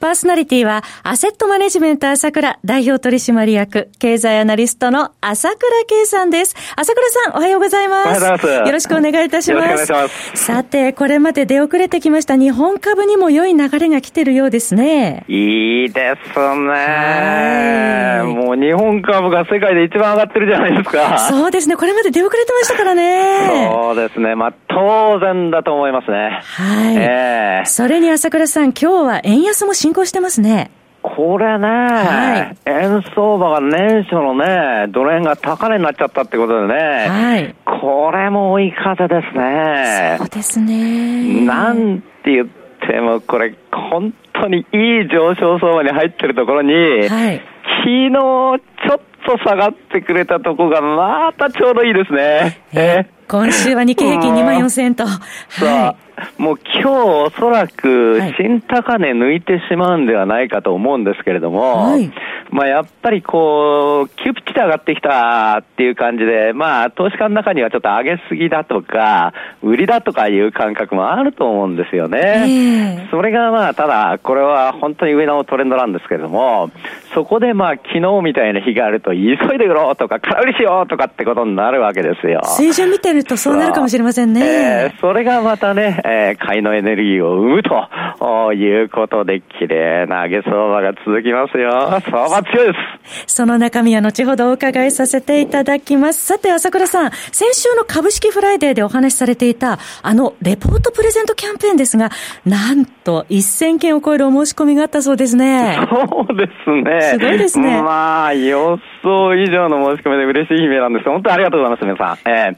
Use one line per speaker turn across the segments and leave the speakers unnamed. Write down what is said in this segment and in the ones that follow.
パーソナリティは、アセットマネジメント朝倉代表取締役、経済アナリストの朝倉圭さんです。朝倉さん、おはようございます。
おはようございます。
よろしくお願いいたします。よろしくお願いします。さて、これまで出遅れてきました日本株にも良い流れが来てるようですね。
いいですね。もう日本株が世界で一番上がってるじゃないですか。
そうですね。これまで出遅れてましたからね。
そうですね。まあ、当然だと思いますね。
はい。えー、それに朝倉さん、今日は円安も進行してますね。
これね、はい、円相場が年初のね、ドル円が高値になっちゃったってことでね、はい、これも追い風ですね。
そうですね。
なんて言っても、これ、本当にいい上昇相場に入ってるところに、はい、昨日ちょっと下がってくれたとこが、またちょうどいいですね。
え？今週は日経平均2万4000円と。は
い。もう今日おそらく新高値抜いてしまうんではないかと思うんですけれども、はい、まあやっぱりこう、急ピッチで上がってきたっていう感じで、まあ投資家の中にはちょっと上げすぎだとか、売りだとかいう感覚もあると思うんですよね。それがまあただ、これは本当に上のトレンドなんですけれども、そこでまあ昨日みたいな日があると、急いで売ろうとか、空売りしようとかってことになるわけですよ。
水準見てるとそうなるかもしれませんね。
えー、それがまたね、えー、買いのエネルギーを生むということで、綺麗な上げ相場が続きますよ。相場強いで
す。その中身は後ほどお伺いさせていただきます。さて、朝倉さん、先週の株式フライデーでお話しされていた、あの、レポートプレゼントキャンペーンですが、なんと1000件を超えるお申し込みがあったそうですね。
そうですね。
すごいですね。
まあ、予想以上の申し込みで嬉しい悲鳴なんです。本当にありがとうございます、皆さん。えー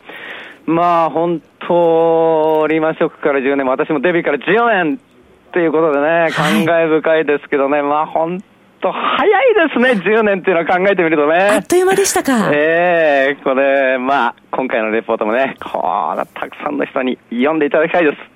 まあ、本当、リーマンショックから10年、私もデビューから14年ということでね、感慨深いですけどね、まあ、本当、早いですね、10年っていうのは考えてみるとね。
あっという間でしたか。
ええー、これ、まあ、今回のレポートもね、こう、たくさんの人に読んでいただきたいです。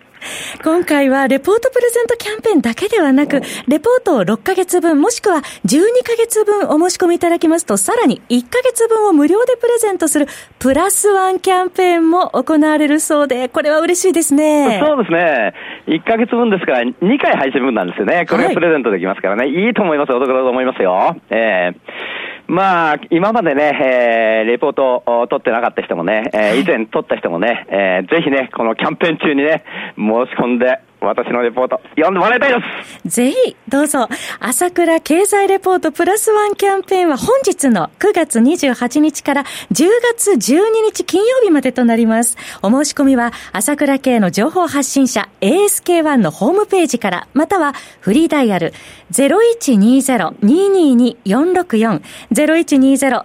今回はレポートプレゼントキャンペーンだけではなく、レポートを6ヶ月分、もしくは12ヶ月分お申し込みいただきますと、さらに1ヶ月分を無料でプレゼントする、プラスワンキャンペーンも行われるそうで、これは嬉しいですね。
そうですね。1ヶ月分ですから、2回配信分なんですよね。これがプレゼントできますからね。はい、いいと思います。お得だと思いますよ。ええーまあ、今までね、えー、レポートを取ってなかった人もね、えー、以前取った人もね、えー、ぜひね、このキャンペーン中にね、申し込んで私のレポート、読んでもらいたいで
すぜひ、どうぞ。朝倉経済レポートプラスワンキャンペーンは本日の9月28日から10月12日金曜日までとなります。お申し込みは、朝倉系の情報発信者 ASK1 のホームページから、またはフリーダイヤル0120-222-464、0120-222-464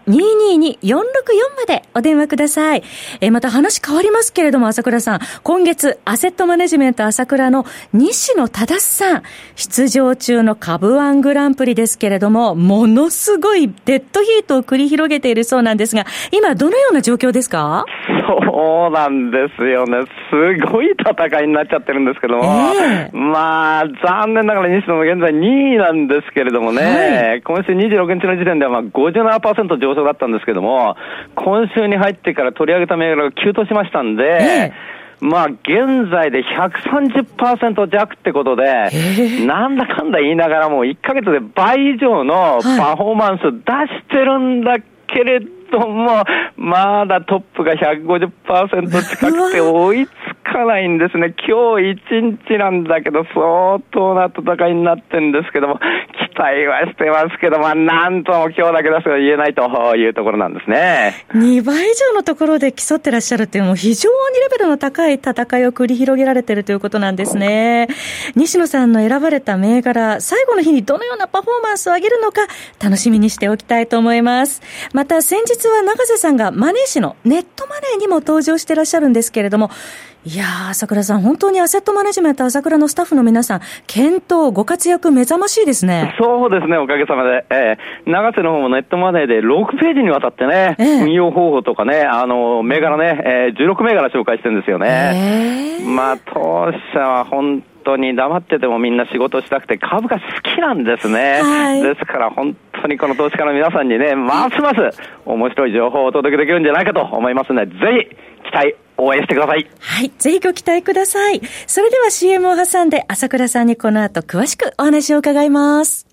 までお電話ください。えまた話変わりますけれども、朝倉さん、今月、アセットマネジメント朝倉の西野忠さん、出場中の株ワングランプリですけれども、ものすごいデッドヒートを繰り広げているそうなんですが、今どのような状況ですか？
そうなんですよね。すごい戦いになっちゃってるんですけども、えー、まあ、残念ながら西野も現在2位なんですけれどもね、はい、今週26日の時点ではまあ57%上昇だったんですけども、今週に入ってから取り上げた銘柄が急騰しましたんで、えーまあ、現在で130%弱ってことで、なんだかんだ言いながらもう1ヶ月で倍以上のパフォーマンス出してるんだけれども、まだトップが150%近くて追いつかないんですね。今日1日なんだけど、相当な戦いになってるんですけども、期待はしてますけど、まあ、なんとも今日だけですが言えないというところなんですね。
2倍以上のところで競ってらっしゃるっていうのも非常にレベルの高い戦いを繰り広げられてるということなんですね。西野さんの選ばれた銘柄、最後の日にどのようなパフォーマンスを上げるのか、楽しみにしておきたいと思います。また、先日は永瀬さんがマネー氏のネットマネーにも登場してらっしゃるんですけれども、いやー、朝倉さん、本当にアセットマネジメント朝倉のスタッフの皆さん、検討、ご活躍目覚ましいですね。
そうですね、おかげさまで。えー、長瀬の方もネットマネーで6ページにわたってね、えー、運用方法とかね、あの、銘柄ね、えー、16銘柄紹介してるんですよね。えー、まあ、当社は本当に黙っててもみんな仕事したくて株が好きなんですね。はい、ですから本当にこの投資家の皆さんにね、ますます面白い情報をお届けできるんじゃないかと思いますので、ぜひ期待応援してください。
はい。ぜひご期待ください。それでは CM を挟んで、朝倉さんにこの後詳しくお話を伺います。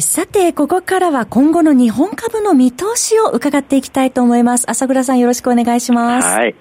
さて、ここからは今後の日本株の見通しを伺っていきたいと思います。朝倉さんよろしくお願いします。
はい。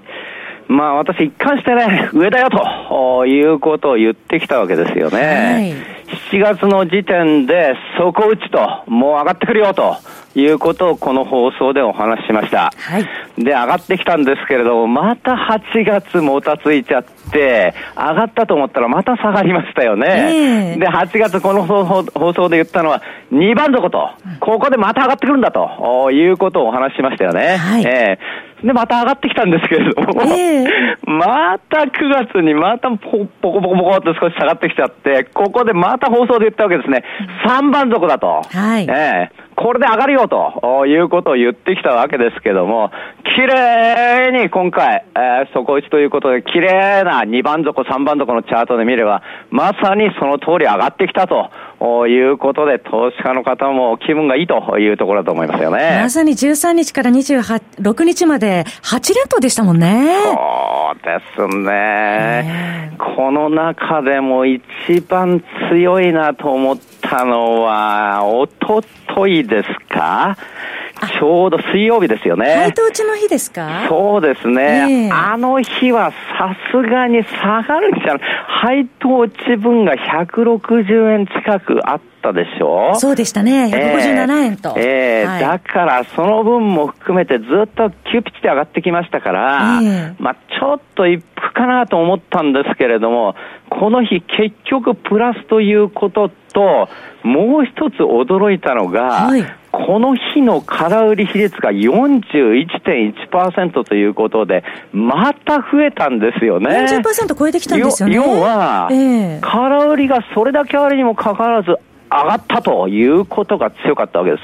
まあ私一貫してね、上だよということを言ってきたわけですよね。はい、7月の時点で底打ちと、もう上がってくるよということをこの放送でお話ししました。はい、で、上がってきたんですけれども、また8月もたついちゃって、上がったと思ったらまた下がりましたよね。えー、で、8月この放送で言ったのは、2番底と、ここでまた上がってくるんだということをお話ししましたよね。はい、えーで、また上がってきたんですけれども、えー、また9月にまたポコポコポコって少し下がってきちゃって、ここでまた放送で言ったわけですね。3番底だと。はい。えーこれで上がるよということを言ってきたわけですけども、綺麗に今回、えー、底打ちということで、綺麗な2番底、3番底のチャートで見れば、まさにその通り上がってきたと。いうことで、投資家の方も気分がいいというところだと思いますよね。
まさに13日から26日まで8連投でしたもんね。
そうですね。この中でも一番強いなと思ったのは、おとといですか？ちょうど水曜日ですよね。
配当値の日ですか？
そうですね。えー、あの日はさすがに下がるんじゃない？配当値分が160円近くあったでしょ？
そうでしたね。157円と。
えー、えーはい、だからその分も含めてずっと急ピッチで上がってきましたから、えー、まあちょっと一服かなと思ったんですけれども、この日結局プラスということと、もう一つ驚いたのが、はいこの日の空売り比率が41.1%ということで、また増えたんですよね。
40%超えてきたんですよね。
要は、えー、空売りがそれだけあるにもかかわらず上がったということが強かったわけです。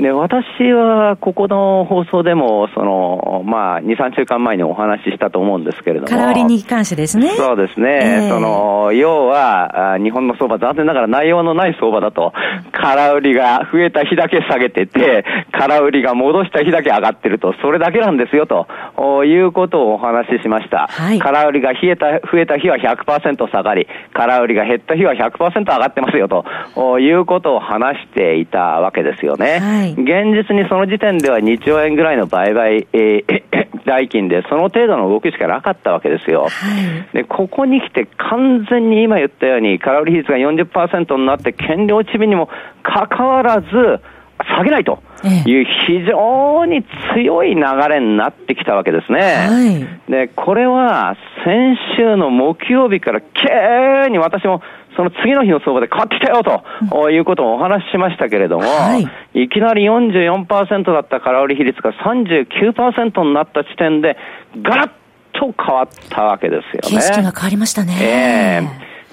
で、私はここの放送でも、その、まあ、2、3週間前にお話ししたと思うんですけれども。
空売りに関してですね。
そうですね。えー、その、要は、日本の相場、残念ながら内容のない相場だと、空売りが増えた日だけ下げてて、空売りが戻した日だけ上がってると、それだけなんですよ、ということをお話ししました。はい、空売りが冷えた、増えた日は100%下がり、空売りが減った日は100%上がってますよ、ということを話していたわけですよね。はい現実にその時点では2兆円ぐらいの売買、えー、代金で、その程度の動きしかなかったわけですよ。はい、で、ここに来て完全に今言ったように、空売り比率が40%になって、権利落ち日にもかかわらず、下げないと。いう非常に強い流れになってきたわけですね。はい、で、これは先週の木曜日からきれいに私もその次の日の相場で変わってきたよということをお話ししましたけれども、はい、いきなり44%だった空売り比率が39%になった時点で、ガラッと変わったわけですよね。
景色が変わりましたね。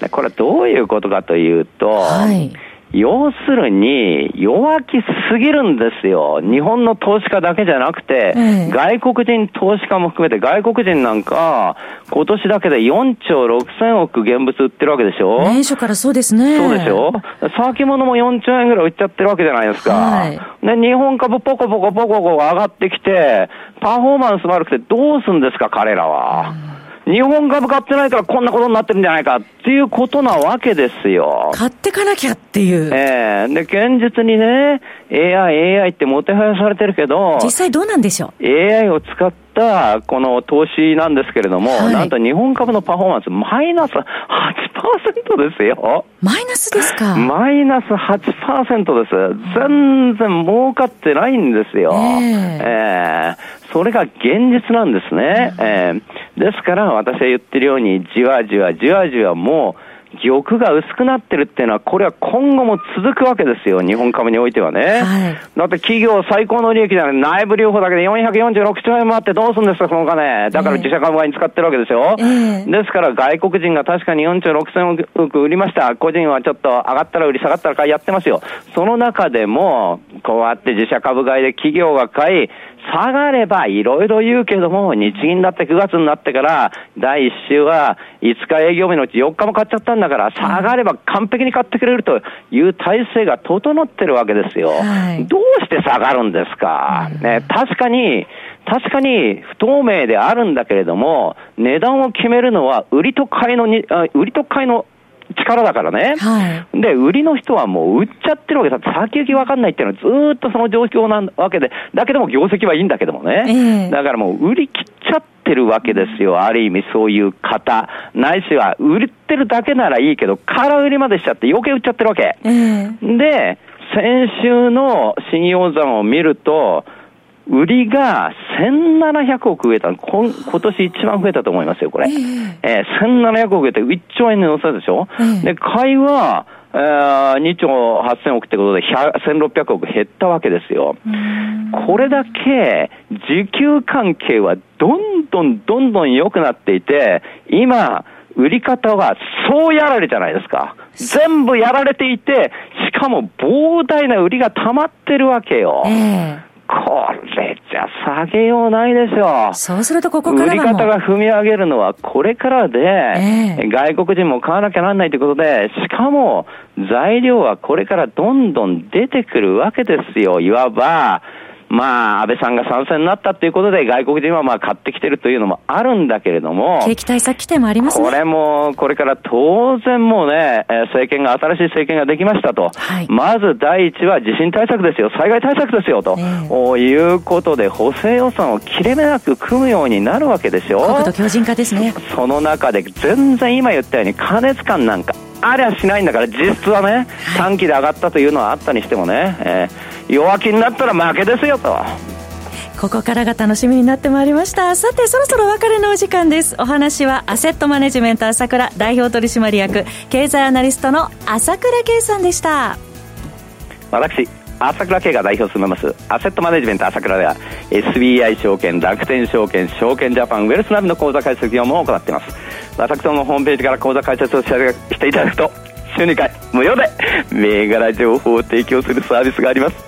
えー、これはどういうことかというと、はい要するに、弱気すぎるんですよ。日本の投資家だけじゃなくて、
ええ
外国人投資家も含めて、外国人なんか、今年だけで4兆6千億現物売ってるわけでしょ？
年初からそうですね。
そうでしょ？先物も4兆円ぐらい売っちゃってるわけじゃないですか。
はい
で、日本株ポコポコポコポコ上がってきて、パフォーマンス悪くてどうすんですか、彼らは。日本株買ってないからこんなことになってるんじゃないかっていうことなわけですよ。
買ってかなきゃっていう。
ええで、現実にね、AI、AI ってもてはやされてるけど、
実際どうなんでしょう
？AI を使ったこの投資なんですけれども、
はい
なんと日本株のパフォーマンスマイナス8%ですよ。
マイナスですか？
マイナス8%です。全然儲かってないんですよ。
ええ
ええそれが現実なんですね。ええですから私は言ってるように、じわじわじわじわもう、玉が薄くなってるっていうのは、これは今後も続くわけですよ、日本株においてはね。
はい
だって企業最高の利益じゃない、内部留保だけで446兆円もあってどうするんですか、そのお金。だから自社株買いに使ってるわけですよ。
ええ
ですから外国人が確かに4兆6千億売りました。個人はちょっと上がったら売り、下がったら買いやってますよ。その中でも、こうやって自社株買いで企業が買い、下がればいろいろ言うけども、日銀だって9月になってから、第1週は5日営業日のうち4日も買っちゃったんだから、下がれば完璧に買ってくれるという体制が整ってるわけですよ。
はい
どうして下がるんですか？ね、確かに、確かに不透明であるんだけれども、値段を決めるのは売りと買いのに、あ売りと買いの力だからね。
はい。
で、売りの人はもう売っちゃってるわけだ。先行きわかんないっていうのはずーっとその状況なわけで、だけども業績はいいんだけどもね。
ええ
だからもう売り切っちゃってるわけですよ。ある意味そういう方。ないしは売ってるだけならいいけど、空売りまでしちゃって余計売っちゃってるわけ。
ええ
で、先週の信用残を見ると、売りが1700億増えた。こん 今年一番増えたと思いますよ、これ。
え
えー1700億増えて1兆円の予想でしょ、
ええ
で、買いは、えー2兆8000億ってことで100 1600億減ったわけですよ。これだけ需給関係はどんどんどんどん良くなっていて、今、売り方はそうやられじゃないですか。全部やられていて、しかも膨大な売りが溜まってるわけよ。
ええ
これじゃ下げようないでしょ。
そうするとここから
売り方が踏み上げるのはこれからで、
ええ
外国人も買わなきゃなんないということで、しかも材料はこれからどんどん出てくるわけですよ。いわば、まあ、安倍さんが参戦になったということで、外国人はまあ買ってきてるというのもあるんだけれども、
景気対策規定もありますね。
これも、これから当然もうね、えー政権が、新しい政権ができましたと。
はい
まず第一は地震対策ですよ、災害対策ですよ、と、いうことで、補正予算を切れ目なく組むようになるわけでしょ。
国土強靭化ですね。
その中で全然今言ったように過熱感なんかありゃしないんだから実質はね短期で上がったというのはあったにしてもね、えー弱気になったら負けですよと。
ここからが楽しみになってまいりました。さて、そろそろお別れのお時間です。お話は、アセットマネジメント朝倉代表取締役、経済アナリストの朝倉圭さんでした。
私朝倉慶が代表を務めますアセットマネジメント朝倉では SBI 証券楽天証券証券ジャパンウェルスナビの口座開設業務を行っています私どものホームページから口座開設をしていただくと週2回無料で銘柄情報を提供するサービスがあります